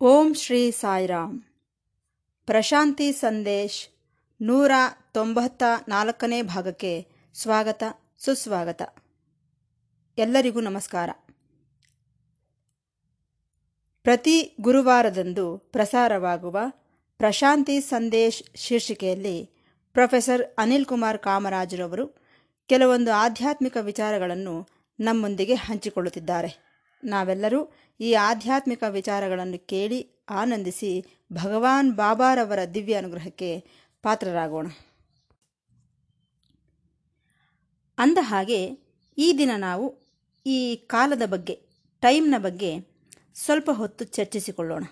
ಓಂ ಶ್ರೀ ಸಾಯಿರಾಮ್. ಪ್ರಶಾಂತಿ ಸಂದೇಶ್ ನೂರ ತೊಂಬತ್ತ ನಾಲ್ಕನೇ ಭಾಗಕ್ಕೆ ಸ್ವಾಗತ, ಸುಸ್ವಾಗತ. ಎಲ್ಲರಿಗೂ ನಮಸ್ಕಾರ. ಪ್ರತಿ ಗುರುವಾರದಂದು ಪ್ರಸಾರವಾಗುವ ಪ್ರಶಾಂತಿ ಸಂದೇಶ್ ಶೀರ್ಷಿಕೆಯಲ್ಲಿ ಪ್ರೊಫೆಸರ್ ಅನಿಲ್ ಕುಮಾರ್ ಕಾಮರಾಜರವರು ಕೆಲವೊಂದು ಆಧ್ಯಾತ್ಮಿಕ ವಿಚಾರಗಳನ್ನು ನಮ್ಮೊಂದಿಗೆ ಹಂಚಿಕೊಳ್ಳುತ್ತಿದ್ದಾರೆ. ನಾವೆಲ್ಲರೂ ಈ ಆಧ್ಯಾತ್ಮಿಕ ವಿಚಾರಗಳನ್ನು ಕೇಳಿ ಆನಂದಿಸಿ ಭಗವಾನ್ ಬಾಬಾರವರ ದಿವ್ಯ ಅನುಗ್ರಹಕ್ಕೆ ಪಾತ್ರರಾಗೋಣ. ಅಂದ ಹಾಗೆ ಈ ದಿನ ನಾವು ಈ ಕಾಲದ ಬಗ್ಗೆ, ಟೈಮ್ನ ಬಗ್ಗೆ ಸ್ವಲ್ಪ ಹೊತ್ತು ಚರ್ಚಿಸಿಕೊಳ್ಳೋಣ.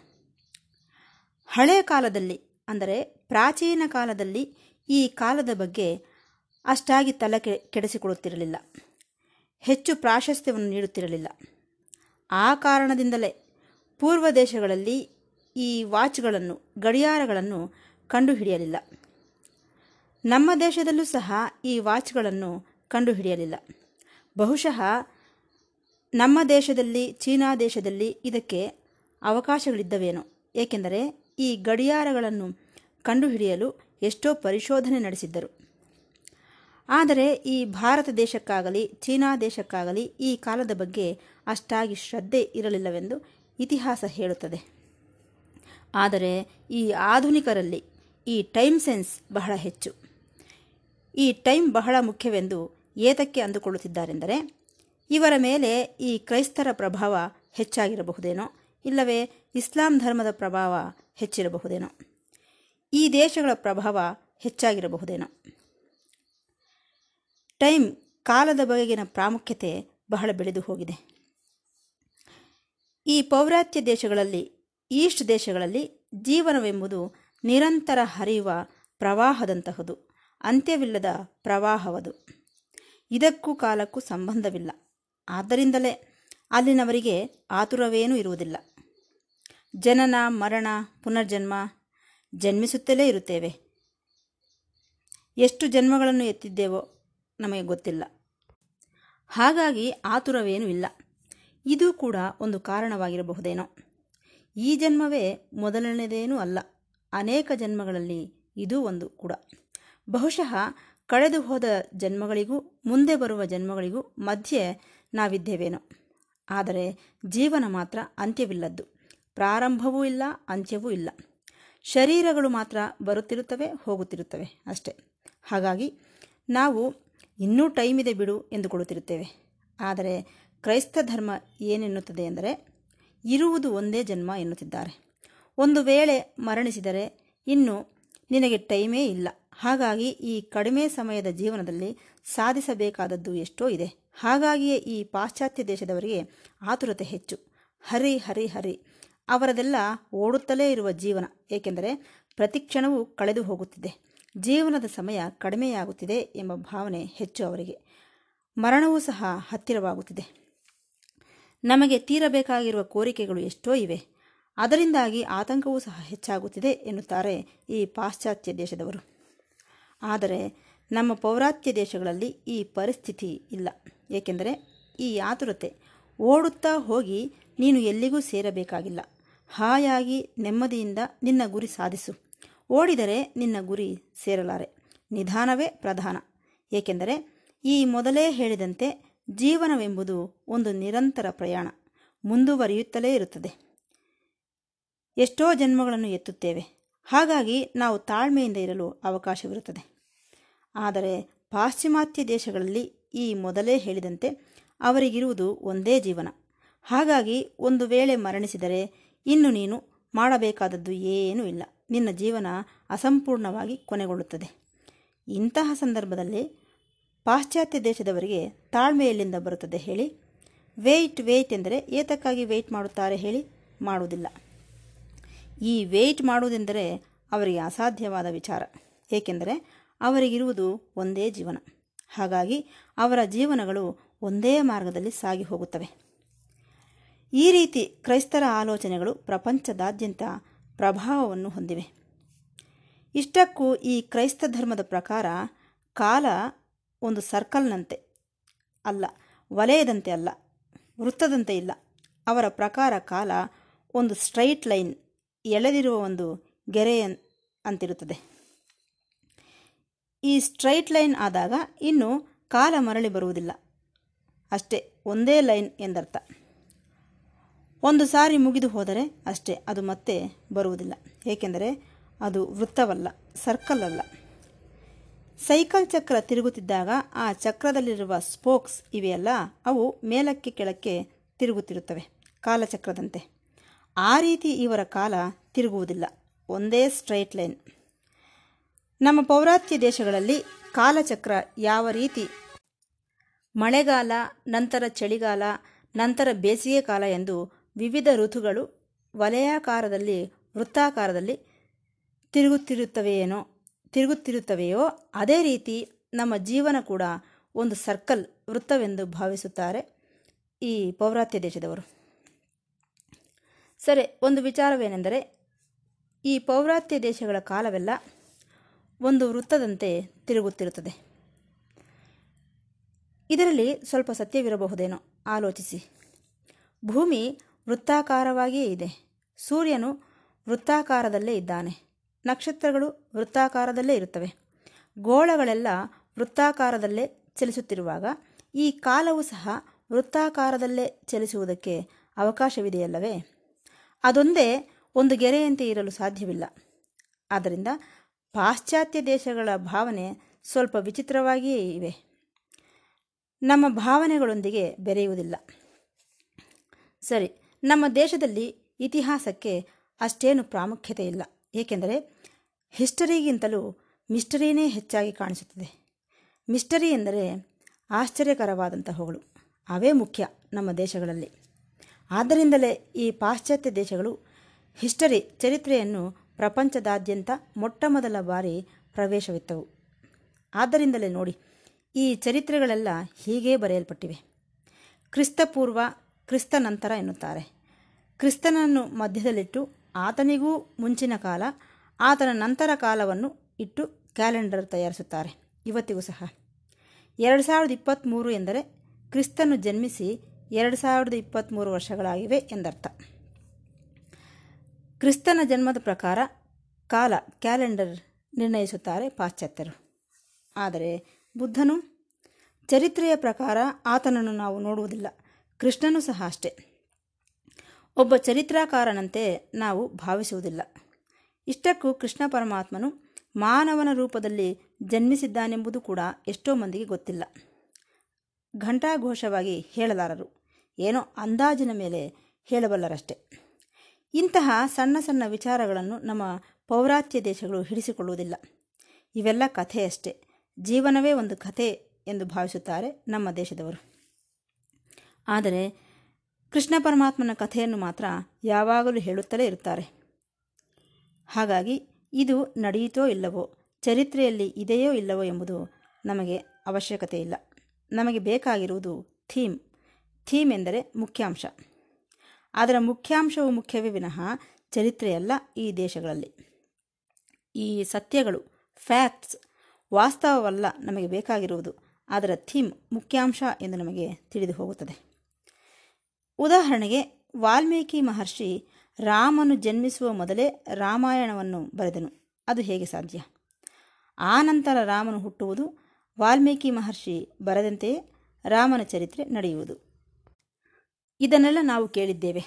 ಹಳೆಯ ಕಾಲದಲ್ಲಿ ಅಂದರೆ ಪ್ರಾಚೀನ ಕಾಲದಲ್ಲಿ ಈ ಕಾಲದ ಬಗ್ಗೆ ಅಷ್ಟಾಗಿ ತಲೆ ಕೆಡಿಸಿಕೊಳ್ಳುತ್ತಿರಲಿಲ್ಲ. ಹೆಚ್ಚು ಪ್ರಾಶಸ್ತ್ಯವನ್ನು ನೀಡುತ್ತಿರಲಿಲ್ಲ. ಆ ಕಾರಣದಿಂದಲೇ ಪೂರ್ವ ದೇಶಗಳಲ್ಲಿ ಈ ವಾಚ್ಗಳನ್ನು, ಗಡಿಯಾರಗಳನ್ನು ಕಂಡುಹಿಡಿಯಲಿಲ್ಲ. ನಮ್ಮ ದೇಶದಲ್ಲೂ ಸಹ ಈ ವಾಚ್ಗಳನ್ನು ಕಂಡುಹಿಡಿಯಲಿಲ್ಲ. ಬಹುಶಃ ನಮ್ಮ ದೇಶದಲ್ಲಿ, ಚೀನಾ ದೇಶದಲ್ಲಿ ಇದಕ್ಕೆ ಅವಕಾಶಗಳಿದ್ದವೇನೋ. ಏಕೆಂದರೆ ಈ ಗಡಿಯಾರಗಳನ್ನು ಕಂಡುಹಿಡಿಯಲು ಎಷ್ಟೋ ಪರಿಶೋಧನೆ ನಡೆಸಿದ್ದರು. ಆದರೆ ಈ ಭಾರತ ದೇಶಕ್ಕಾಗಲಿ, ಚೀನಾ ದೇಶಕ್ಕಾಗಲಿ ಈ ಕಾಲದ ಬಗ್ಗೆ ಅಷ್ಟಾಗಿ ಶ್ರದ್ಧೆ ಇರಲಿಲ್ಲವೆಂದು ಇತಿಹಾಸ ಹೇಳುತ್ತದೆ. ಆದರೆ ಈ ಆಧುನಿಕರಲ್ಲಿ ಈ ಟೈಮ್ ಸೆನ್ಸ್ ಬಹಳ ಹೆಚ್ಚು. ಈ ಟೈಮ್ ಬಹಳ ಮುಖ್ಯವೆಂದು ಏತಕ್ಕೆ ಅಂದುಕೊಳ್ಳುತ್ತಿದ್ದಾರೆಂದರೆ, ಇವರ ಮೇಲೆ ಈ ಕ್ರೈಸ್ತರ ಪ್ರಭಾವ ಹೆಚ್ಚಾಗಿರಬಹುದೇನೋ, ಇಲ್ಲವೇ ಇಸ್ಲಾಂ ಧರ್ಮದ ಪ್ರಭಾವ ಹೆಚ್ಚಿರಬಹುದೇನೋ, ಈ ದೇಶಗಳ ಪ್ರಭಾವ ಹೆಚ್ಚಾಗಿರಬಹುದೇನೋ. ಟೈಮ್ ಕಾಲದ ಬಗೆಗಿನ ಪ್ರಾಮುಖ್ಯತೆ ಬಹಳ ಬೆಳೆದು ಹೋಗಿದೆ. ಈ ಪೌರಾತ್ಯ ದೇಶಗಳಲ್ಲಿ, ಈಸ್ಟ್ ದೇಶಗಳಲ್ಲಿ ಜೀವನವೆಂಬುದು ನಿರಂತರ ಹರಿಯುವ ಪ್ರವಾಹದಂತಹದು. ಅಂತ್ಯವಿಲ್ಲದ ಪ್ರವಾಹವದು. ಇದಕ್ಕೂ ಕಾಲಕ್ಕೂ ಸಂಬಂಧವಿಲ್ಲ. ಆದ್ದರಿಂದಲೇ ಅಲ್ಲಿನವರಿಗೆ ಆತುರವೇನೂ ಇರುವುದಿಲ್ಲ. ಜನನ, ಮರಣ, ಪುನರ್ಜನ್ಮ ಜನ್ಮಿಸುತ್ತಲೇ ಇರುತ್ತೇವೆ. ಎಷ್ಟು ಜನ್ಮಗಳನ್ನು ಎತ್ತಿದ್ದೇವೋ ನಮಗೆ ಗೊತ್ತಿಲ್ಲ. ಹಾಗಾಗಿ ಆತುರವೇನೂ ಇಲ್ಲ. ಇದು ಕೂಡ ಒಂದು ಕಾರಣವಾಗಿರಬಹುದೇನೋ. ಈ ಜನ್ಮವೇ ಮೊದಲನೆಯದೇನೂ ಅಲ್ಲ, ಅನೇಕ ಜನ್ಮಗಳಲ್ಲಿ ಇದು ಒಂದು ಕೂಡ. ಬಹುಶಃ ಕಳೆದು ಹೋದ ಜನ್ಮಗಳಿಗೂ ಮುಂದೆ ಬರುವ ಜನ್ಮಗಳಿಗೂ ಮಧ್ಯೆ ನಾವಿದ್ದೇವೇನೋ. ಆದರೆ ಜೀವನ ಮಾತ್ರ ಅಂತ್ಯವಿಲ್ಲದ್ದು. ಪ್ರಾರಂಭವೂ ಇಲ್ಲ, ಅಂತ್ಯವೂ ಇಲ್ಲ. ಶರೀರಗಳು ಮಾತ್ರ ಬರುತ್ತಿರುತ್ತವೆ, ಹೋಗುತ್ತಿರುತ್ತವೆ ಅಷ್ಟೆ. ಹಾಗಾಗಿ ನಾವು ಇನ್ನೂ ಟೈಮ್ ಇದೆ ಬಿಡು ಎಂದುಕೊಳ್ಳುತ್ತಿರುತ್ತೇವೆ. ಆದರೆ ಕ್ರೈಸ್ತ ಧರ್ಮ ಏನೆನ್ನುತ್ತದೆ ಎಂದರೆ ಇರುವುದು ಒಂದೇ ಜನ್ಮ ಎನ್ನುತ್ತಿದ್ದಾರೆ. ಒಂದು ವೇಳೆ ಮರಣಿಸಿದರೆ ಇನ್ನು ನಿನಗೆ ಟೈಮೇ ಇಲ್ಲ. ಹಾಗಾಗಿ ಈ ಕಡಿಮೆ ಸಮಯದ ಜೀವನದಲ್ಲಿ ಸಾಧಿಸಬೇಕಾದದ್ದು ಎಷ್ಟೋ ಇದೆ. ಹಾಗಾಗಿಯೇ ಈ ಪಾಶ್ಚಾತ್ಯ ದೇಶದವರಿಗೆ ಆತುರತೆ ಹೆಚ್ಚು. ಹರಿ ಹರಿ ಹರಿ. ಅವರದೆಲ್ಲ ಓಡುತ್ತಲೇ ಇರುವ ಜೀವನ. ಏಕೆಂದರೆ ಪ್ರತಿಕ್ಷಣವೂ ಕಳೆದು ಹೋಗುತ್ತಿದೆ. ಜೀವನದ ಸಮಯ ಕಡಿಮೆಯಾಗುತ್ತಿದೆ ಎಂಬ ಭಾವನೆ ಹೆಚ್ಚು ಅವರಿಗೆ. ಮರಣವೂ ಸಹ ಹತ್ತಿರವಾಗುತ್ತಿದೆ. ನಮಗೆ ತೀರಬೇಕಾಗಿರುವ ಕೋರಿಕೆಗಳು ಎಷ್ಟೋ ಇವೆ. ಅದರಿಂದಾಗಿ ಆತಂಕವೂ ಸಹ ಹೆಚ್ಚಾಗುತ್ತಿದೆ ಎನ್ನುತ್ತಾರೆ ಈ ಪಾಶ್ಚಾತ್ಯ ದೇಶದವರು. ಆದರೆ ನಮ್ಮ ಪೌರಾತ್ಯ ದೇಶಗಳಲ್ಲಿ ಈ ಪರಿಸ್ಥಿತಿ ಇಲ್ಲ. ಏಕೆಂದರೆ ಈ ಆತುರತೆ ಓಡುತ್ತಾ ಹೋಗಿ ನೀನು ಎಲ್ಲಿಗೂ ಸೇರಬೇಕಾಗಿಲ್ಲ. ಹಾಯಾಗಿ ನೆಮ್ಮದಿಯಿಂದ ನಿನ್ನ ಗುರಿ ಸಾಧಿಸು. ಓಡಿದರೆ ನಿನ್ನ ಗುರಿ ಸೇರಲಾರೆ. ನಿಧಾನವೇ ಪ್ರಧಾನ. ಏಕೆಂದರೆ ಈ ಮೊದಲೇ ಹೇಳಿದಂತೆ ಜೀವನವೆಂಬುದು ಒಂದು ನಿರಂತರ ಪ್ರಯಾಣ ಮುಂದುವರಿಯುತ್ತಲೇ ಇರುತ್ತದೆ. ಎಷ್ಟೋ ಜನ್ಮಗಳನ್ನು ಎತ್ತುತ್ತೇವೆ. ಹಾಗಾಗಿ ನಾವು ತಾಳ್ಮೆಯಿಂದ ಇರಲು ಅವಕಾಶವಿರುತ್ತದೆ. ಆದರೆ ಪಾಶ್ಚಿಮಾತ್ಯ ದೇಶಗಳಲ್ಲಿ ಈ ಮೊದಲೇ ಹೇಳಿದಂತೆ ಅವರಿಗಿರುವುದು ಒಂದೇ ಜೀವನ. ಹಾಗಾಗಿ ಒಂದು ವೇಳೆ ಮರಣಿಸಿದರೆ ಇನ್ನು ನೀನು ಮಾಡಬೇಕಾದದ್ದು ಏನೂ ಇಲ್ಲ. ನಿನ್ನ ಜೀವನ ಅಸಂಪೂರ್ಣವಾಗಿ ಕೊನೆಗೊಳ್ಳುತ್ತದೆ. ಇಂತಹ ಸಂದರ್ಭದಲ್ಲಿ ಪಾಶ್ಚಾತ್ಯ ದೇಶದವರಿಗೆ ತಾಳ್ಮೆ ಎಲ್ಲಿಂದ ಬರುತ್ತದೆ ಹೇಳಿ? ವೆಯ್ಟ್ ವೆಯ್ಟ್ ಎಂದರೆ ಏತಕ್ಕಾಗಿ ವೆಯ್ಟ್ ಮಾಡುತ್ತಾರೆ ಹೇಳಿ? ಮಾಡುವುದಿಲ್ಲ. ಈ ವೆಯ್ಟ್ ಮಾಡುವುದೆಂದರೆ ಅವರಿಗೆ ಅಸಾಧ್ಯವಾದ ವಿಚಾರ. ಏಕೆಂದರೆ ಅವರಿಗಿರುವುದು ಒಂದೇ ಜೀವನ. ಹಾಗಾಗಿ ಅವರ ಜೀವನಗಳು ಒಂದೇ ಮಾರ್ಗದಲ್ಲಿ ಸಾಗಿ ಹೋಗುತ್ತವೆ. ಈ ರೀತಿ ಕ್ರೈಸ್ತರ ಆಲೋಚನೆಗಳು ಪ್ರಪಂಚದಾದ್ಯಂತ ಪ್ರಭಾವವನ್ನು ಹೊಂದಿವೆ. ಇಷ್ಟಕ್ಕೂ ಈ ಕ್ರೈಸ್ತ ಧರ್ಮದ ಪ್ರಕಾರ ಕಾಲ ಒಂದು ಸರ್ಕಲ್ನಂತೆ. ಅಲ್ಲ, ವಲಯದಂತೆ ಅಲ್ಲ, ವೃತ್ತದಂತೆ ಇಲ್ಲ. ಅವರ ಪ್ರಕಾರ ಕಾಲ ಒಂದು ಸ್ಟ್ರೈಟ್ ಲೈನ್, ಎಳೆದಿರುವ ಒಂದು ಗೆರೆ ಅಂತಿರುತ್ತದೆ. ಈ ಸ್ಟ್ರೈಟ್ ಲೈನ್ ಆದಾಗ ಇನ್ನು ಕಾಲ ಮರಳಿ ಬರುವುದಿಲ್ಲ. ಅಷ್ಟೇ, ಒಂದೇ ಲೈನ್ ಎಂದರ್ಥ. ಒಂದು ಸಾರಿ ಮುಗಿದು ಹೋದರೆ ಅಷ್ಟೇ, ಅದು ಮತ್ತೆ ಬರುವುದಿಲ್ಲ. ಏಕೆಂದರೆ ಅದು ವೃತ್ತವಲ್ಲ, ಸರ್ಕಲ್ ಅಲ್ಲ. ಸೈಕಲ್ ಚಕ್ರ ತಿರುಗುತ್ತಿದ್ದಾಗ ಆ ಚಕ್ರದಲ್ಲಿರುವ ಸ್ಪೋಕ್ಸ್ ಇವೆಯಲ್ಲ, ಅವು ಮೇಲಕ್ಕೆ ಕೆಳಕ್ಕೆ ತಿರುಗುತ್ತಿರುತ್ತವೆ, ಕಾಲಚಕ್ರದಂತೆ. ಆ ರೀತಿ ಇವರ ಕಾಲ ತಿರುಗುವುದಿಲ್ಲ, ಒಂದೇ ಸ್ಟ್ರೈಟ್ ಲೈನ್. ನಮ್ಮ ಪೌರಾತ್ಯ ದೇಶಗಳಲ್ಲಿ ಕಾಲಚಕ್ರ ಯಾವ ರೀತಿ ಮಳೆಗಾಲ, ನಂತರ ಚಳಿಗಾಲ, ನಂತರ ಬೇಸಿಗೆ ಕಾಲ ಎಂದು ವಿವಿಧ ಋತುಗಳು ವಲಯಾಕಾರದಲ್ಲಿ, ವೃತ್ತಾಕಾರದಲ್ಲಿ ತಿರುಗುತ್ತಿರುತ್ತವೆಯೇನೋ ತಿರುಗುತ್ತಿರುತ್ತವೆಯೋ, ಅದೇ ರೀತಿ ನಮ್ಮ ಜೀವನ ಕೂಡ ಒಂದು ಸರ್ಕಲ್ ವೃತ್ತವೆಂದು ಭಾವಿಸುತ್ತಾರೆ ಈ ಪೌರಾತ್ಯ ದೇಶದವರು. ಸರಿ, ಒಂದು ವಿಚಾರವೇನೆಂದರೆ, ಈ ಪೌರಾತ್ಯ ದೇಶಗಳ ಕಾಲವೆಲ್ಲ ಒಂದು ವೃತ್ತದಂತೆ ತಿರುಗುತ್ತಿರುತ್ತದೆ. ಇದರಲ್ಲಿ ಸ್ವಲ್ಪ ಸತ್ಯವಿರಬಹುದೇನೋ, ಆಲೋಚಿಸಿ. ಭೂಮಿ ವೃತ್ತಾಕಾರವಾಗಿಯೇ ಇದೆ. ಸೂರ್ಯನು ವೃತ್ತಾಕಾರದಲ್ಲೇ ಇದ್ದಾನೆ. ನಕ್ಷತ್ರಗಳು ವೃತ್ತಾಕಾರದಲ್ಲೇ ಇರುತ್ತವೆ. ಗೋಳಗಳೆಲ್ಲ ವೃತ್ತಾಕಾರದಲ್ಲೇ ಚಲಿಸುತ್ತಿರುವಾಗ ಈ ಕಾಲವು ಸಹ ವೃತ್ತಾಕಾರದಲ್ಲೇ ಚಲಿಸುವುದಕ್ಕೆ ಅವಕಾಶವಿದೆಯಲ್ಲವೇ? ಅದೊಂದೇ ಒಂದು ಗೆರೆಯಂತೆ ಇರಲು ಸಾಧ್ಯವಿಲ್ಲ. ಆದ್ದರಿಂದ ಪಾಶ್ಚಾತ್ಯ ದೇಶಗಳ ಭಾವನೆ ಸ್ವಲ್ಪ ವಿಚಿತ್ರವಾಗಿಯೇ ಇವೆ. ನಮ್ಮ ಭಾವನೆಗಳೊಂದಿಗೆ ಬೆರೆಯುವುದಿಲ್ಲ. ಸರಿ, ನಮ್ಮ ದೇಶದಲ್ಲಿ ಇತಿಹಾಸಕ್ಕೆ ಅಷ್ಟೇನು ಪ್ರಾಮುಖ್ಯತೆ ಇಲ್ಲ. ಏಕೆಂದರೆ ಹಿಸ್ಟರಿಗಿಂತಲೂ ಮಿಸ್ಟರಿನೇ ಹೆಚ್ಚಾಗಿ ಕಾಣಿಸುತ್ತದೆ. ಮಿಸ್ಟರಿ ಎಂದರೆ ಆಶ್ಚರ್ಯಕರವಾದಂತಹವುಗಳು. ಅವೇ ಮುಖ್ಯ ನಮ್ಮ ದೇಶಗಳಲ್ಲಿ. ಆದ್ದರಿಂದಲೇ ಈ ಪಾಶ್ಚಾತ್ಯ ದೇಶಗಳು ಹಿಸ್ಟರಿ, ಚರಿತ್ರೆಯನ್ನು ಪ್ರಪಂಚದಾದ್ಯಂತ ಮೊಟ್ಟಮೊದಲ ಬಾರಿ ಪ್ರವೇಶವಿತ್ತವು. ಆದ್ದರಿಂದಲೇ ನೋಡಿ, ಈ ಚರಿತ್ರೆಗಳೆಲ್ಲ ಹೀಗೇ ಬರೆಯಲ್ಪಟ್ಟಿವೆ. ಕ್ರಿಸ್ತಪೂರ್ವ ಕ್ರಿಸ್ತ ನಂತರ ಎನ್ನುತ್ತಾರೆ. ಕ್ರಿಸ್ತನನ್ನು ಮಧ್ಯದಲ್ಲಿಟ್ಟು ಆತನಿಗೂ ಮುಂಚಿನ ಕಾಲ, ಆತನ ನಂತರ ಕಾಲವನ್ನು ಇಟ್ಟು ಕ್ಯಾಲೆಂಡರ್ ತಯಾರಿಸುತ್ತಾರೆ. ಇವತ್ತಿಗೂ ಸಹ. ಎರಡು ಸಾವಿರದ ಇಪ್ಪತ್ತ್ಮೂರು ಎಂದರೆ ಕ್ರಿಸ್ತನು ಜನ್ಮಿಸಿ ಎರಡು ಸಾವಿರದ ಇಪ್ಪತ್ತ್ಮೂರು ವರ್ಷಗಳಾಗಿವೆ ಎಂದರ್ಥ. ಕ್ರಿಸ್ತನ ಜನ್ಮದ ಪ್ರಕಾರ ಕಾಲ ಕ್ಯಾಲೆಂಡರ್ ನಿರ್ಣಯಿಸುತ್ತಾರೆ ಪಾಶ್ಚಾತ್ಯರು. ಆದರೆ ಬುದ್ಧನು ಚರಿತ್ರೆಯ ಪ್ರಕಾರ ಆತನನ್ನು ನಾವು ನೋಡುವುದಿಲ್ಲ. ಕೃಷ್ಣನು ಸಹ ಅಷ್ಟೇ. ಒಬ್ಬ ಚರಿತ್ರಾಕಾರನಂತೆ ನಾವು ಭಾವಿಸುವುದಿಲ್ಲ. ಇಷ್ಟಕ್ಕೂ ಕೃಷ್ಣ ಪರಮಾತ್ಮನು ಮಾನವನ ರೂಪದಲ್ಲಿ ಜನ್ಮಿಸಿದ್ದಾನೆಂಬುದು ಕೂಡ ಎಷ್ಟೋ ಮಂದಿಗೆ ಗೊತ್ತಿಲ್ಲ. ಘಂಟಾಘೋಷವಾಗಿ ಹೇಳಲಾರರು. ಏನೋ ಅಂದಾಜಿನ ಮೇಲೆ ಹೇಳಬಲ್ಲರಷ್ಟೆ. ಇಂತಹ ಸಣ್ಣ ಸಣ್ಣ ವಿಚಾರಗಳನ್ನು ನಮ್ಮ ಪೌರಾತ್ಯ ದೇಶಗಳು ಹಿಡಿಸಿಕೊಳ್ಳುವುದಿಲ್ಲ. ಇವೆಲ್ಲ ಕಥೆಯಷ್ಟೇ ಜೀವನವೇ ಒಂದು ಕಥೆ ಎಂದು ಭಾವಿಸುತ್ತಾರೆ ನಮ್ಮ ದೇಶದವರು. ಆದರೆ ಕೃಷ್ಣ ಪರಮಾತ್ಮನ ಕಥೆಯನ್ನು ಮಾತ್ರ ಯಾವಾಗಲೂ ಹೇಳುತ್ತಲೇ ಇರುತ್ತಾರೆ. ಹಾಗಾಗಿ ಇದು ನಡೆಯಿತೋ ಇಲ್ಲವೋ, ಚರಿತ್ರೆಯಲ್ಲಿ ಇದೆಯೋ ಇಲ್ಲವೋ ಎಂಬುದು ನಮಗೆ ಅವಶ್ಯಕತೆ ಇಲ್ಲ. ನಮಗೆ ಬೇಕಾಗಿರುವುದು ಥೀಮ್. ಥೀಮ್ ಎಂದರೆ ಮುಖ್ಯಾಂಶ. ಅದರ ಮುಖ್ಯಾಂಶವು ಮುಖ್ಯವೇ ವಿನಃ ಚರಿತ್ರೆಯಲ್ಲ ಈ ದೇಶಗಳಲ್ಲಿ. ಈ ಸತ್ಯಗಳು, ಫ್ಯಾಕ್ಟ್ಸ್, ವಾಸ್ತವವಲ್ಲ ನಮಗೆ ಬೇಕಾಗಿರುವುದು. ಅದರ ಥೀಮ್ ಮುಖ್ಯಾಂಶ ಎಂದು ನಮಗೆ ತಿಳಿದು ಹೋಗುತ್ತದೆ ಉದಾಹರಣೆಗೆ, ವಾಲ್ಮೀಕಿ ಮಹರ್ಷಿ ರಾಮನು ಜನ್ಮಿಸುವ ಮೊದಲೇ ರಾಮಾಯಣವನ್ನು ಬರೆದನು. ಅದು ಹೇಗೆ ಸಾಧ್ಯ? ಆ ನಂತರ ರಾಮನು ಹುಟ್ಟುವುದು ವಾಲ್ಮೀಕಿ ಮಹರ್ಷಿ ಬರೆದಂತೆಯೇ ರಾಮನ ಚರಿತ್ರೆ ನಡೆಯುವುದು. ಇದನ್ನೆಲ್ಲ ನಾವು ಕೇಳಿದ್ದೇವೆ.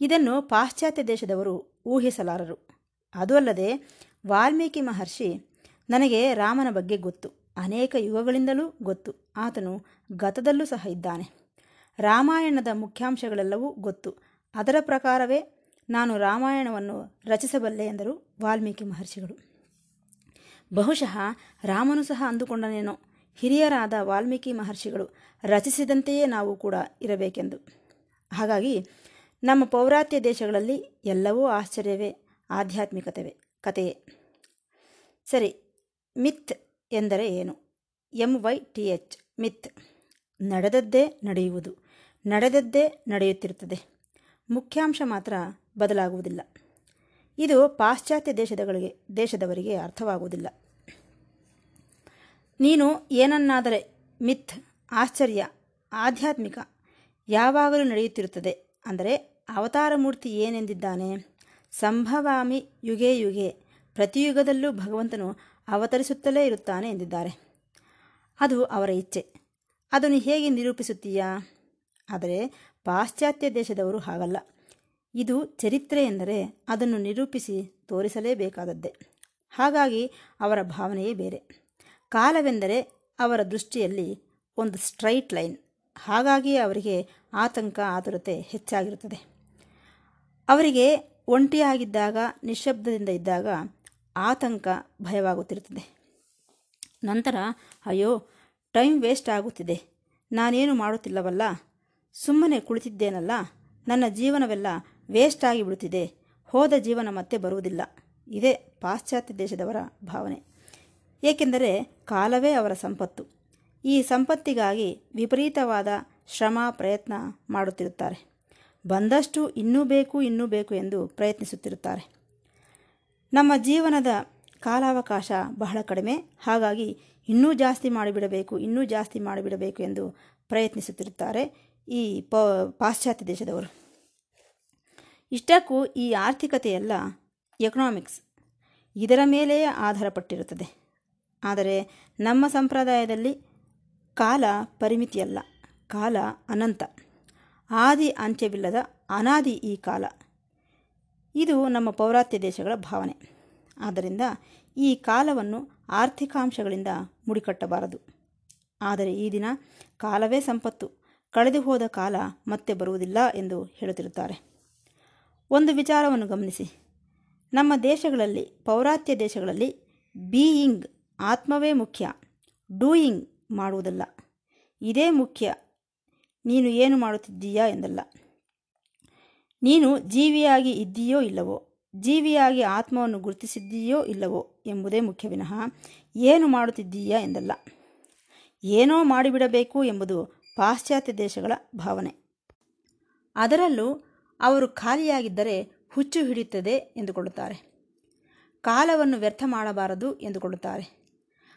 ಇದನ್ನು ಪಾಶ್ಚಾತ್ಯ ದೇಶದವರು ಊಹಿಸಲಾರರು. ಅದು ಅಲ್ಲದೆ, ವಾಲ್ಮೀಕಿ ಮಹರ್ಷಿ ನನಗೆ ರಾಮನ ಬಗ್ಗೆ ಗೊತ್ತು. ಅನೇಕ ಯುಗಗಳಿಂದಲೂ ಗೊತ್ತು. ಆತನು ಗತದಲ್ಲೂ ಸಹ ಇದ್ದಾನೆ. ರಾಮಾಯಣದ ಮುಖ್ಯಾಂಶಗಳೆಲ್ಲವೂ ಗೊತ್ತು. ಅದರ ಪ್ರಕಾರವೇ ನಾನು ರಾಮಾಯಣವನ್ನು ರಚಿಸಬಲ್ಲೆ ಎಂದರು ವಾಲ್ಮೀಕಿ ಮಹರ್ಷಿಗಳು. ಬಹುಶಃ ರಾಮನು ಸಹ ಅಂದುಕೊಂಡನೇನೋ, ಹಿರಿಯರಾದ ವಾಲ್ಮೀಕಿ ಮಹರ್ಷಿಗಳು ರಚಿಸಿದಂತೆಯೇ ನಾವು ಕೂಡ ಇರಬೇಕೆಂದು. ಹಾಗಾಗಿ ನಮ್ಮ ಪೌರಾತ್ಯ ದೇಶಗಳಲ್ಲಿ ಎಲ್ಲವೂ ಆಶ್ಚರ್ಯವೇ, ಆಧ್ಯಾತ್ಮಿಕತೆವೇ, ಕಥೆಯೇ. ಸರಿ ಮಿತ್ ಎಂದರೆ ಏನು? M Y T H myth ನಡೆದದ್ದೇ ನಡೆಯುವುದು. ನಡೆದದ್ದೇ ನಡೆಯುತ್ತಿರುತ್ತದೆ. ಮುಖ್ಯಾಂಶ ಮಾತ್ರ ಬದಲಾಗುವುದಿಲ್ಲ. ಇದು ಪಾಶ್ಚಾತ್ಯ ದೇಶದಗಳಿಗೆ, ದೇಶದವರಿಗೆ ಅರ್ಥವಾಗುವುದಿಲ್ಲ. ನೀನು ಏನನ್ನಾದರೆ ಮಿತ್ ಆಶ್ಚರ್ಯ, ಆಧ್ಯಾತ್ಮಿಕ ಯಾವಾಗಲೂ ನಡೆಯುತ್ತಿರುತ್ತದೆ. ಅಂದರೆ ಅವತಾರ ಮೂರ್ತಿ ಏನೆಂದಿದ್ದಾನೆ? ಸಂಭವಾಮಿ ಯುಗೆ ಯುಗೆ, ಪ್ರತಿಯುಗದಲ್ಲೂ ಭಗವಂತನು ಅವತರಿಸುತ್ತಲೇ ಇರುತ್ತಾನೆ ಎಂದಿದ್ದಾರೆ. ಅದು ಅವರ ಇಚ್ಛೆ. ಅದನ್ನು ಹೇಗೆ ನಿರೂಪಿಸುತ್ತೀಯಾ? ಆದರೆ ಪಾಶ್ಚಾತ್ಯ ದೇಶದವರು ಹಾಗಲ್ಲ. ಇದು ಚರಿತ್ರೆ ಎಂದರೆ ಅದನ್ನು ನಿರೂಪಿಸಿ ತೋರಿಸಲೇಬೇಕಾದದ್ದೇ. ಹಾಗಾಗಿ ಅವರ ಭಾವನೆಯೇ ಬೇರೆ. ಕಾಲವೆಂದರೆ ಅವರ ದೃಷ್ಟಿಯಲ್ಲಿ ಒಂದು ಸ್ಟ್ರೈಟ್ ಲೈನ್. ಹಾಗಾಗಿ ಅವರಿಗೆ ಆತಂಕ, ಆತುರತೆ ಹೆಚ್ಚಾಗಿರುತ್ತದೆ. ಅವರಿಗೆ ಒಂಟಿಯಾಗಿದ್ದಾಗ, ನಿಶ್ಶಬ್ದದಿಂದ ಇದ್ದಾಗ ಆತಂಕ ಭಯವಾಗುತ್ತಿರುತ್ತದೆ. ನಂತರ, ಅಯ್ಯೋ, ಟೈಮ್ ವೇಸ್ಟ್ ಆಗುತ್ತಿದೆ. ನಾನೇನು ಮಾಡುತ್ತಿಲ್ಲವಲ್ಲ? ಸುಮ್ಮನೆ ಕುಳಿತಿದ್ದೇನಲ್ಲ? ನನ್ನ ಜೀವನವೆಲ್ಲ ವೇಸ್ಟ್ ಆಗಿಬಿಡುತ್ತಿದೆ ಹೋದ ಜೀವನ ಮತ್ತೆ ಬರುವುದಿಲ್ಲ. ಇದೇ ಪಾಶ್ಚಾತ್ಯ ದೇಶದವರ ಭಾವನೆ. ಏಕೆಂದರೆ ಕಾಲವೇ ಅವರ ಸಂಪತ್ತು. ಈ ಸಂಪತ್ತಿಗಾಗಿ ವಿಪರೀತವಾದ ಶ್ರಮ, ಪ್ರಯತ್ನ ಮಾಡುತ್ತಿರುತ್ತಾರೆ. ಬಂದಷ್ಟು ಇನ್ನೂ ಬೇಕು ಇನ್ನೂ ಬೇಕು ಎಂದು ಪ್ರಯತ್ನಿಸುತ್ತಿರುತ್ತಾರೆ. ನಮ್ಮ ಜೀವನದ ಕಾಲಾವಕಾಶ ಬಹಳ ಕಡಿಮೆ. ಹಾಗಾಗಿ ಇನ್ನೂ ಜಾಸ್ತಿ ಮಾಡಿಬಿಡಬೇಕು, ಇನ್ನೂ ಜಾಸ್ತಿ ಮಾಡಿಬಿಡಬೇಕು ಎಂದು ಪ್ರಯತ್ನಿಸುತ್ತಿರುತ್ತಾರೆ. ಈ ಪಾಶ್ಚಾತ್ಯ ದೇಶದವರು. ಇಷ್ಟಕ್ಕೂ ಈ ಆರ್ಥಿಕತೆಯೆಲ್ಲ ಎಕನಾಮಿಕ್ಸ್ ಇದರ ಮೇಲೆಯೇ ಆಧಾರಪಟ್ಟಿರುತ್ತದೆ. ಆದರೆ ನಮ್ಮ ಸಂಪ್ರದಾಯದಲ್ಲಿ ಕಾಲ ಪರಿಮಿತಿಯಲ್ಲ, ಕಾಲ ಅನಂತ. ಆದಿ ಅಂತ್ಯವಿಲ್ಲದ ಅನಾದಿ ಈ ಕಾಲ. ಇದು ನಮ್ಮ ಪೌರಾತ್ಯ ದೇಶಗಳ ಭಾವನೆ. ಆದ್ದರಿಂದ ಈ ಕಾಲವನ್ನು ಆರ್ಥಿಕಾಂಶಗಳಿಂದ ಮುಡಿಕಟ್ಟಬಾರದು. ಆದರೆ ಈ ದಿನ ಕಾಲವೇ ಸಂಪತ್ತು. ಕಳೆದು ಹೋದ ಕಾಲ ಮತ್ತೆ ಬರುವುದಿಲ್ಲ ಎಂದು ಹೇಳುತ್ತಿರುತ್ತಾರೆ. ಒಂದು ವಿಚಾರವನ್ನು ಗಮನಿಸಿ. ನಮ್ಮ ದೇಶಗಳಲ್ಲಿ, ಪೌರಾತ್ಯ ದೇಶಗಳಲ್ಲಿ ಬೀಯಿಂಗ್ ಆತ್ಮವೇ ಮುಖ್ಯ, ಡೂಯಿಂಗ್ ಮಾಡುವುದಲ್ಲ. ಇದೇ ಮುಖ್ಯ, ನೀನು ಏನು ಮಾಡುತ್ತಿದ್ದೀಯಾ ಎಂದಲ್ಲ. ನೀನು ಜೀವಿಯಾಗಿ ಇದ್ದೀಯೋ ಇಲ್ಲವೋ, ಜೀವಿಯಾಗಿ ಆತ್ಮವನ್ನು ಗುರುತಿಸಿದ್ದೀಯೋ ಇಲ್ಲವೋ ಎಂಬುದೇ ಮುಖ್ಯ ವಿನಃ, ಏನು ಮಾಡುತ್ತಿದ್ದೀಯಾ ಎಂದಲ್ಲ. ಏನೋ ಮಾಡಿಬಿಡಬೇಕು ಎಂಬುದು ಪಾಶ್ಚಾತ್ಯ ದೇಶಗಳ ಭಾವನೆ. ಅದರಲ್ಲೂ ಅವರು ಖಾಲಿಯಾಗಿದ್ದರೆ ಹುಚ್ಚು ಹಿಡಿಯುತ್ತದೆ ಎಂದುಕೊಳ್ಳುತ್ತಾರೆ. ಕಾಲವನ್ನು ವ್ಯರ್ಥ ಮಾಡಬಾರದು ಎಂದುಕೊಳ್ಳುತ್ತಾರೆ.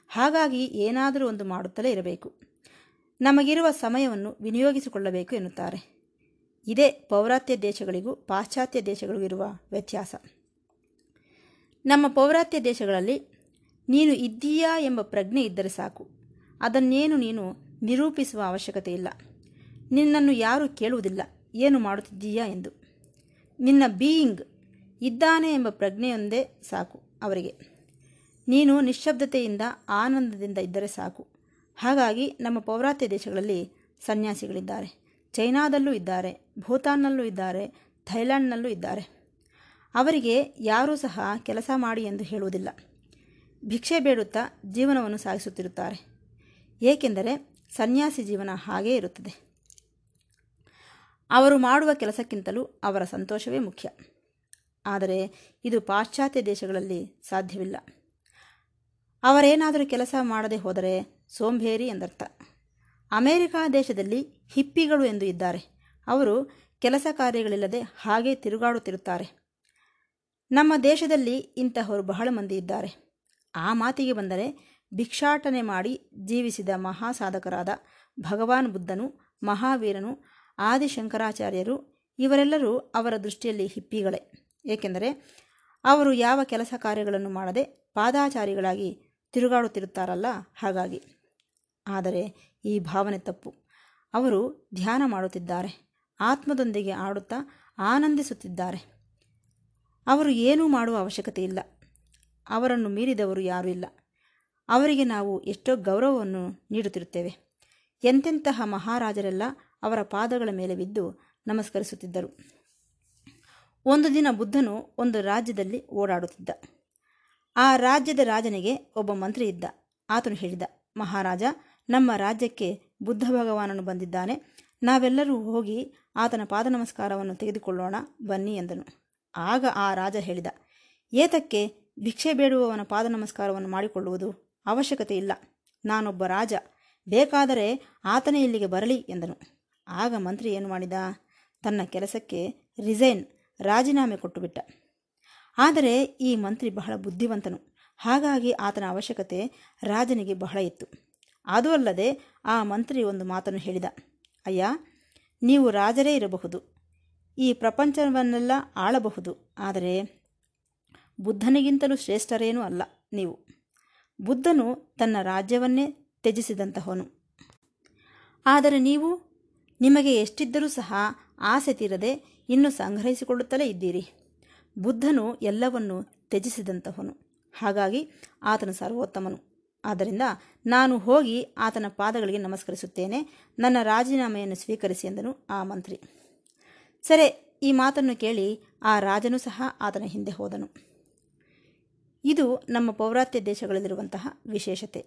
ಹಾಗಾಗಿ ಏನಾದರೂ ಒಂದು ಮಾಡುತ್ತಲೇ ಇರಬೇಕು. ನಮಗಿರುವ ಸಮಯವನ್ನು ವಿನಿಯೋಗಿಸಿಕೊಳ್ಳಬೇಕು ಎನ್ನುತ್ತಾರೆ. ಇದೇ ಪೌರಾತ್ಯ ದೇಶಗಳಿಗೂ ಪಾಶ್ಚಾತ್ಯ ದೇಶಗಳಿಗೂ ಇರುವ ವ್ಯತ್ಯಾಸ. ನಮ್ಮ ಪೌರಾತ್ಯ ದೇಶಗಳಲ್ಲಿ ನೀನು ಇದ್ದೀಯಾ ಎಂಬ ಪ್ರಜ್ಞೆ ಇದ್ದರೆ ಸಾಕು. ಅದನ್ನೇನು ನೀನು ನಿರೂಪಿಸುವ ಅವಶ್ಯಕತೆ ಇಲ್ಲ. ನಿನ್ನನ್ನು ಯಾರೂ ಕೇಳುವುದಿಲ್ಲ. ಏನು ಮಾಡುತ್ತಿದ್ದೀಯಾ ಎಂದು. ನಿನ್ನ ಬೀಯಿಂಗ್ ಇದ್ದಾನೆ ಎಂಬ ಪ್ರಜ್ಞೆಯೊಂದೇ ಸಾಕು ಅವರಿಗೆ. ನೀನು ನಿಶ್ಶಬ್ದತೆಯಿಂದ ಆನಂದದಿಂದ ಇದ್ದರೆ ಸಾಕು. ಹಾಗಾಗಿ ನಮ್ಮ ಪೌರಾತ್ಯ ದೇಶಗಳಲ್ಲಿ ಸನ್ಯಾಸಿಗಳಿದ್ದಾರೆ. ಚೈನಾದಲ್ಲೂ ಇದ್ದಾರೆ, ಭೂತಾನ್ನಲ್ಲೂ ಇದ್ದಾರೆ, ಥೈಲ್ಯಾಂಡ್ನಲ್ಲೂ ಇದ್ದಾರೆ. ಅವರಿಗೆ ಯಾರೂ ಸಹ ಕೆಲಸ ಮಾಡಿ ಎಂದು ಹೇಳುವುದಿಲ್ಲ. ಭಿಕ್ಷೆ ಬೇಡುತ್ತಾ ಜೀವನವನ್ನು ಸಾಗಿಸುತ್ತಿರುತ್ತಾರೆ. ಏಕೆಂದರೆ ಸನ್ಯಾಸಿ ಜೀವನ ಹಾಗೇ ಇರುತ್ತದೆ. ಅವರು ಮಾಡುವ ಕೆಲಸಕ್ಕಿಂತಲೂ ಅವರ ಸಂತೋಷವೇ ಮುಖ್ಯ. ಆದರೆ ಇದು ಪಾಶ್ಚಾತ್ಯ ದೇಶಗಳಲ್ಲಿ ಸಾಧ್ಯವಿಲ್ಲ. ಅವರೇನಾದರೂ ಕೆಲಸ ಮಾಡದೆ ಹೋದರೆ ಸೋಂಬೇರಿ ಎಂದರ್ಥ. ಅಮೇರಿಕಾ ದೇಶದಲ್ಲಿ ಹಿಪ್ಪಿಗಳು ಎಂದು ಇದ್ದಾರೆ. ಅವರು ಕೆಲಸ ಕಾರ್ಯಗಳಿಲ್ಲದೆ ಹಾಗೆ ತಿರುಗಾಡುತ್ತಿರುತ್ತಾರೆ. ನಮ್ಮ ದೇಶದಲ್ಲಿ ಇಂತಹವರು ಬಹಳ ಮಂದಿ ಇದ್ದಾರೆ. ಆ ಮಾತಿಗೆ ಬಂದರೆ ಭಿಕ್ಷಾಟನೆ ಮಾಡಿ ಜೀವಿಸಿದ ಮಹಾಸಾಧಕರಾದ ಭಗವಾನ್ ಬುದ್ಧನು, ಮಹಾವೀರನು, ಆದಿಶಂಕರಾಚಾರ್ಯರು ಇವರೆಲ್ಲರೂ ಅವರ ದೃಷ್ಟಿಯಲ್ಲಿ ಹಿಪ್ಪಿಗಳೇ. ಏಕೆಂದರೆ ಅವರು ಯಾವ ಕೆಲಸ ಕಾರ್ಯಗಳನ್ನು ಮಾಡದೆ ಪಾದಾಚಾರಿಗಳಾಗಿ ತಿರುಗಾಡುತ್ತಿರುತ್ತಾರಲ್ಲ ಹಾಗಾಗಿ. ಆದರೆ ಈ ಭಾವನೆ ತಪ್ಪು. ಅವರು ಧ್ಯಾನ ಮಾಡುತ್ತಿದ್ದಾರೆ, ಆತ್ಮದೊಂದಿಗೆ ಆಡುತ್ತಾ ಆನಂದಿಸುತ್ತಿದ್ದಾರೆ. ಅವರು ಏನೂ ಮಾಡುವ ಅವಶ್ಯಕತೆ ಇಲ್ಲ ಅವರನ್ನು ಮೀರಿದವರು ಯಾರೂ ಇಲ್ಲ. ಅವರಿಗೆ ನಾವು ಎಷ್ಟೋ ಗೌರವವನ್ನು ನೀಡುತ್ತಿರುತ್ತೇವೆ. ಎಂತೆಂತಹ ಮಹಾರಾಜರೆಲ್ಲ ಅವರ ಪಾದಗಳ ಮೇಲೆ ಬಿದ್ದು ನಮಸ್ಕರಿಸುತ್ತಿದ್ದರು. ಒಂದು ದಿನ ಬುದ್ಧನು ಒಂದು ರಾಜ್ಯದಲ್ಲಿ ಓಡಾಡುತ್ತಿದ್ದ. ಆ ರಾಜ್ಯದ ರಾಜನಿಗೆ ಒಬ್ಬ ಮಂತ್ರಿ ಇದ್ದ. ಆತನು ಹೇಳಿದ, ಮಹಾರಾಜ, ನಮ್ಮ ರಾಜ್ಯಕ್ಕೆ ಬುದ್ಧ ಭಗವಾನನು ಬಂದಿದ್ದಾನೆ. ನಾವೆಲ್ಲರೂ ಹೋಗಿ ಆತನ ಪಾದ ನಮಸ್ಕಾರವನ್ನು ತೆಗೆದುಕೊಳ್ಳೋಣ, ಬನ್ನಿ ಎಂದನು. ಆಗ ಆ ರಾಜ ಹೇಳಿದ, ಏತಕ್ಕೆ ಭಿಕ್ಷೆ ಬೇಡುವವನ ಪಾದ ನಮಸ್ಕಾರವನ್ನು ಮಾಡಿಕೊಳ್ಳುವುದು? ಅವಶ್ಯಕತೆ ಇಲ್ಲ. ನಾನೊಬ್ಬ ರಾಜ. ಬೇಕಾದರೆ ಆತನೇ ಇಲ್ಲಿಗೆ ಬರಲಿ ಎಂದನು. ಆಗ ಮಂತ್ರಿ ಏನು ಮಾಡಿದ? ತನ್ನ ಕೆಲಸಕ್ಕೆ ರಿಸೈನ್ ರಾಜೀನಾಮೆ ಕೊಟ್ಟುಬಿಟ್ಟ. ಆದರೆ ಈ ಮಂತ್ರಿ ಬಹಳ ಬುದ್ಧಿವಂತನು. ಹಾಗಾಗಿ ಆತನ ಅವಶ್ಯಕತೆ ರಾಜನಿಗೆ ಬಹಳ ಇತ್ತು. ಅದು ಅಲ್ಲದೆ ಆ ಮಂತ್ರಿ ಒಂದು ಮಾತನ್ನು ಹೇಳಿದ. ಅಯ್ಯ, ನೀವು ರಾಜರೇ ಇರಬಹುದು. ಈ ಪ್ರಪಂಚವನ್ನೆಲ್ಲ ಆಳಬಹುದು. ಆದರೆ ಬುದ್ಧನಿಗಿಂತಲೂ ಶ್ರೇಷ್ಠರೇನೂ ಅಲ್ಲ ನೀವು. ಬುದ್ಧನು ತನ್ನ ರಾಜ್ಯವನ್ನೇ ತ್ಯಜಿಸಿದಂತಹವನು. ಆದರೆ ನೀವು ನಿಮಗೆ ಎಷ್ಟಿದ್ದರೂ ಸಹ ಆಸೆ ತೀರದೆ ಇನ್ನೂ ಸಂಗ್ರಹಿಸಿಕೊಳ್ಳುತ್ತಲೇ ಇದ್ದೀರಿ. ಬುದ್ಧನು ಎಲ್ಲವನ್ನು ತ್ಯಜಿಸಿದಂತಹವನು. ಹಾಗಾಗಿ ಆತನು ಸರ್ವೋತ್ತಮನು. ಆದ್ದರಿಂದ ನಾನು ಹೋಗಿ ಆತನ ಪಾದಗಳಿಗೆ ನಮಸ್ಕರಿಸುತ್ತೇನೆ. ನನ್ನ ರಾಜೀನಾಮೆಯನ್ನು ಸ್ವೀಕರಿಸಿ ಎಂದನು ಆ ಮಂತ್ರಿ. ಸರಿ, ಈ ಮಾತನ್ನು ಕೇಳಿ ಆ ರಾಜನು ಸಹ ಆತನ ಹಿಂದೆ ಹೋದನು. ಇದು ನಮ್ಮ ಪೌರಾತ್ಯ ದೇಶಗಳಲ್ಲಿರುವಂತಹ ವಿಶೇಷತೆ.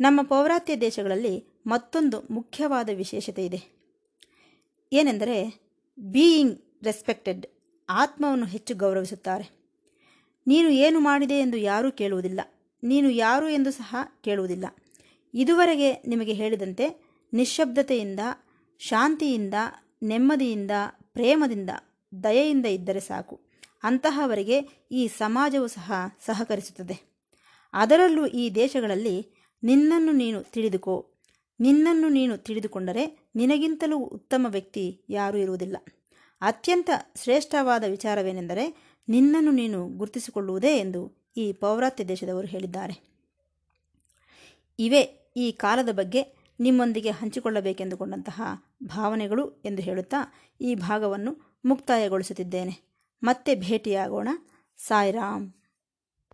ನಮ್ಮ ಪೌರಾತ್ಯ ದೇಶಗಳಲ್ಲಿ ಮತ್ತೊಂದು ಮುಖ್ಯವಾದ ವಿಶೇಷತೆ ಇದೆ. ಏನೆಂದರೆ ಬೀಯಿಂಗ್ ರೆಸ್ಪೆಕ್ಟೆಡ್ ಆತ್ಮವನ್ನು ಹೆಚ್ಚು ಗೌರವಿಸುತ್ತಾರೆ. ನೀನು ಏನು ಮಾಡಿದೆ ಎಂದು ಯಾರೂ ಕೇಳುವುದಿಲ್ಲ. ನೀನು ಯಾರು ಎಂದು ಸಹ ಕೇಳುವುದಿಲ್ಲ. ಇದುವರೆಗೆ ನಿಮಗೆ ಹೇಳಿದಂತೆ, ನಿಶ್ಶಬ್ದತೆಯಿಂದ, ಶಾಂತಿಯಿಂದ, ನೆಮ್ಮದಿಯಿಂದ, ಪ್ರೇಮದಿಂದ, ದಯೆಯಿಂದ ಇದ್ದರೆ ಸಾಕು. ಅಂತಹವರಿಗೆ ಈ ಸಮಾಜವು ಸಹ ಸಹಕರಿಸುತ್ತದೆ. ಅದರಲ್ಲೂ ಈ ದೇಶಗಳಲ್ಲಿ ನಿನ್ನನ್ನು ನೀನು ತಿಳಿದುಕೋ. ನಿನ್ನನ್ನು ನೀನು ತಿಳಿದುಕೊಂಡರೆ ನಿನಗಿಂತಲೂ ಉತ್ತಮ ವ್ಯಕ್ತಿ ಯಾರೂ ಇರುವುದಿಲ್ಲ. ಅತ್ಯಂತ ಶ್ರೇಷ್ಠವಾದ ವಿಚಾರವೇನೆಂದರೆ ನಿನ್ನನ್ನು ನೀನು ಗುರುತಿಸಿಕೊಳ್ಳುವುದೇ ಎಂದು ಈ ಪೌರಾತ್ಯ ದೇಶದವರು ಹೇಳಿದ್ದಾರೆ. ಇವೇ ಈ ಕಾಲದ ಬಗ್ಗೆ ನಿಮ್ಮೊಂದಿಗೆ ಹಂಚಿಕೊಳ್ಳಬೇಕೆಂದುಕೊಂಡಂತಹ ಭಾವನೆಗಳು ಎಂದು ಹೇಳುತ್ತಾ ಈ ಭಾಗವನ್ನು ಮುಕ್ತಾಯಗೊಳಿಸುತ್ತಿದ್ದೇನೆ. ಮತ್ತೆ ಭೇಟಿಯಾಗೋಣ. ಸಾಯಿರಾಮ್.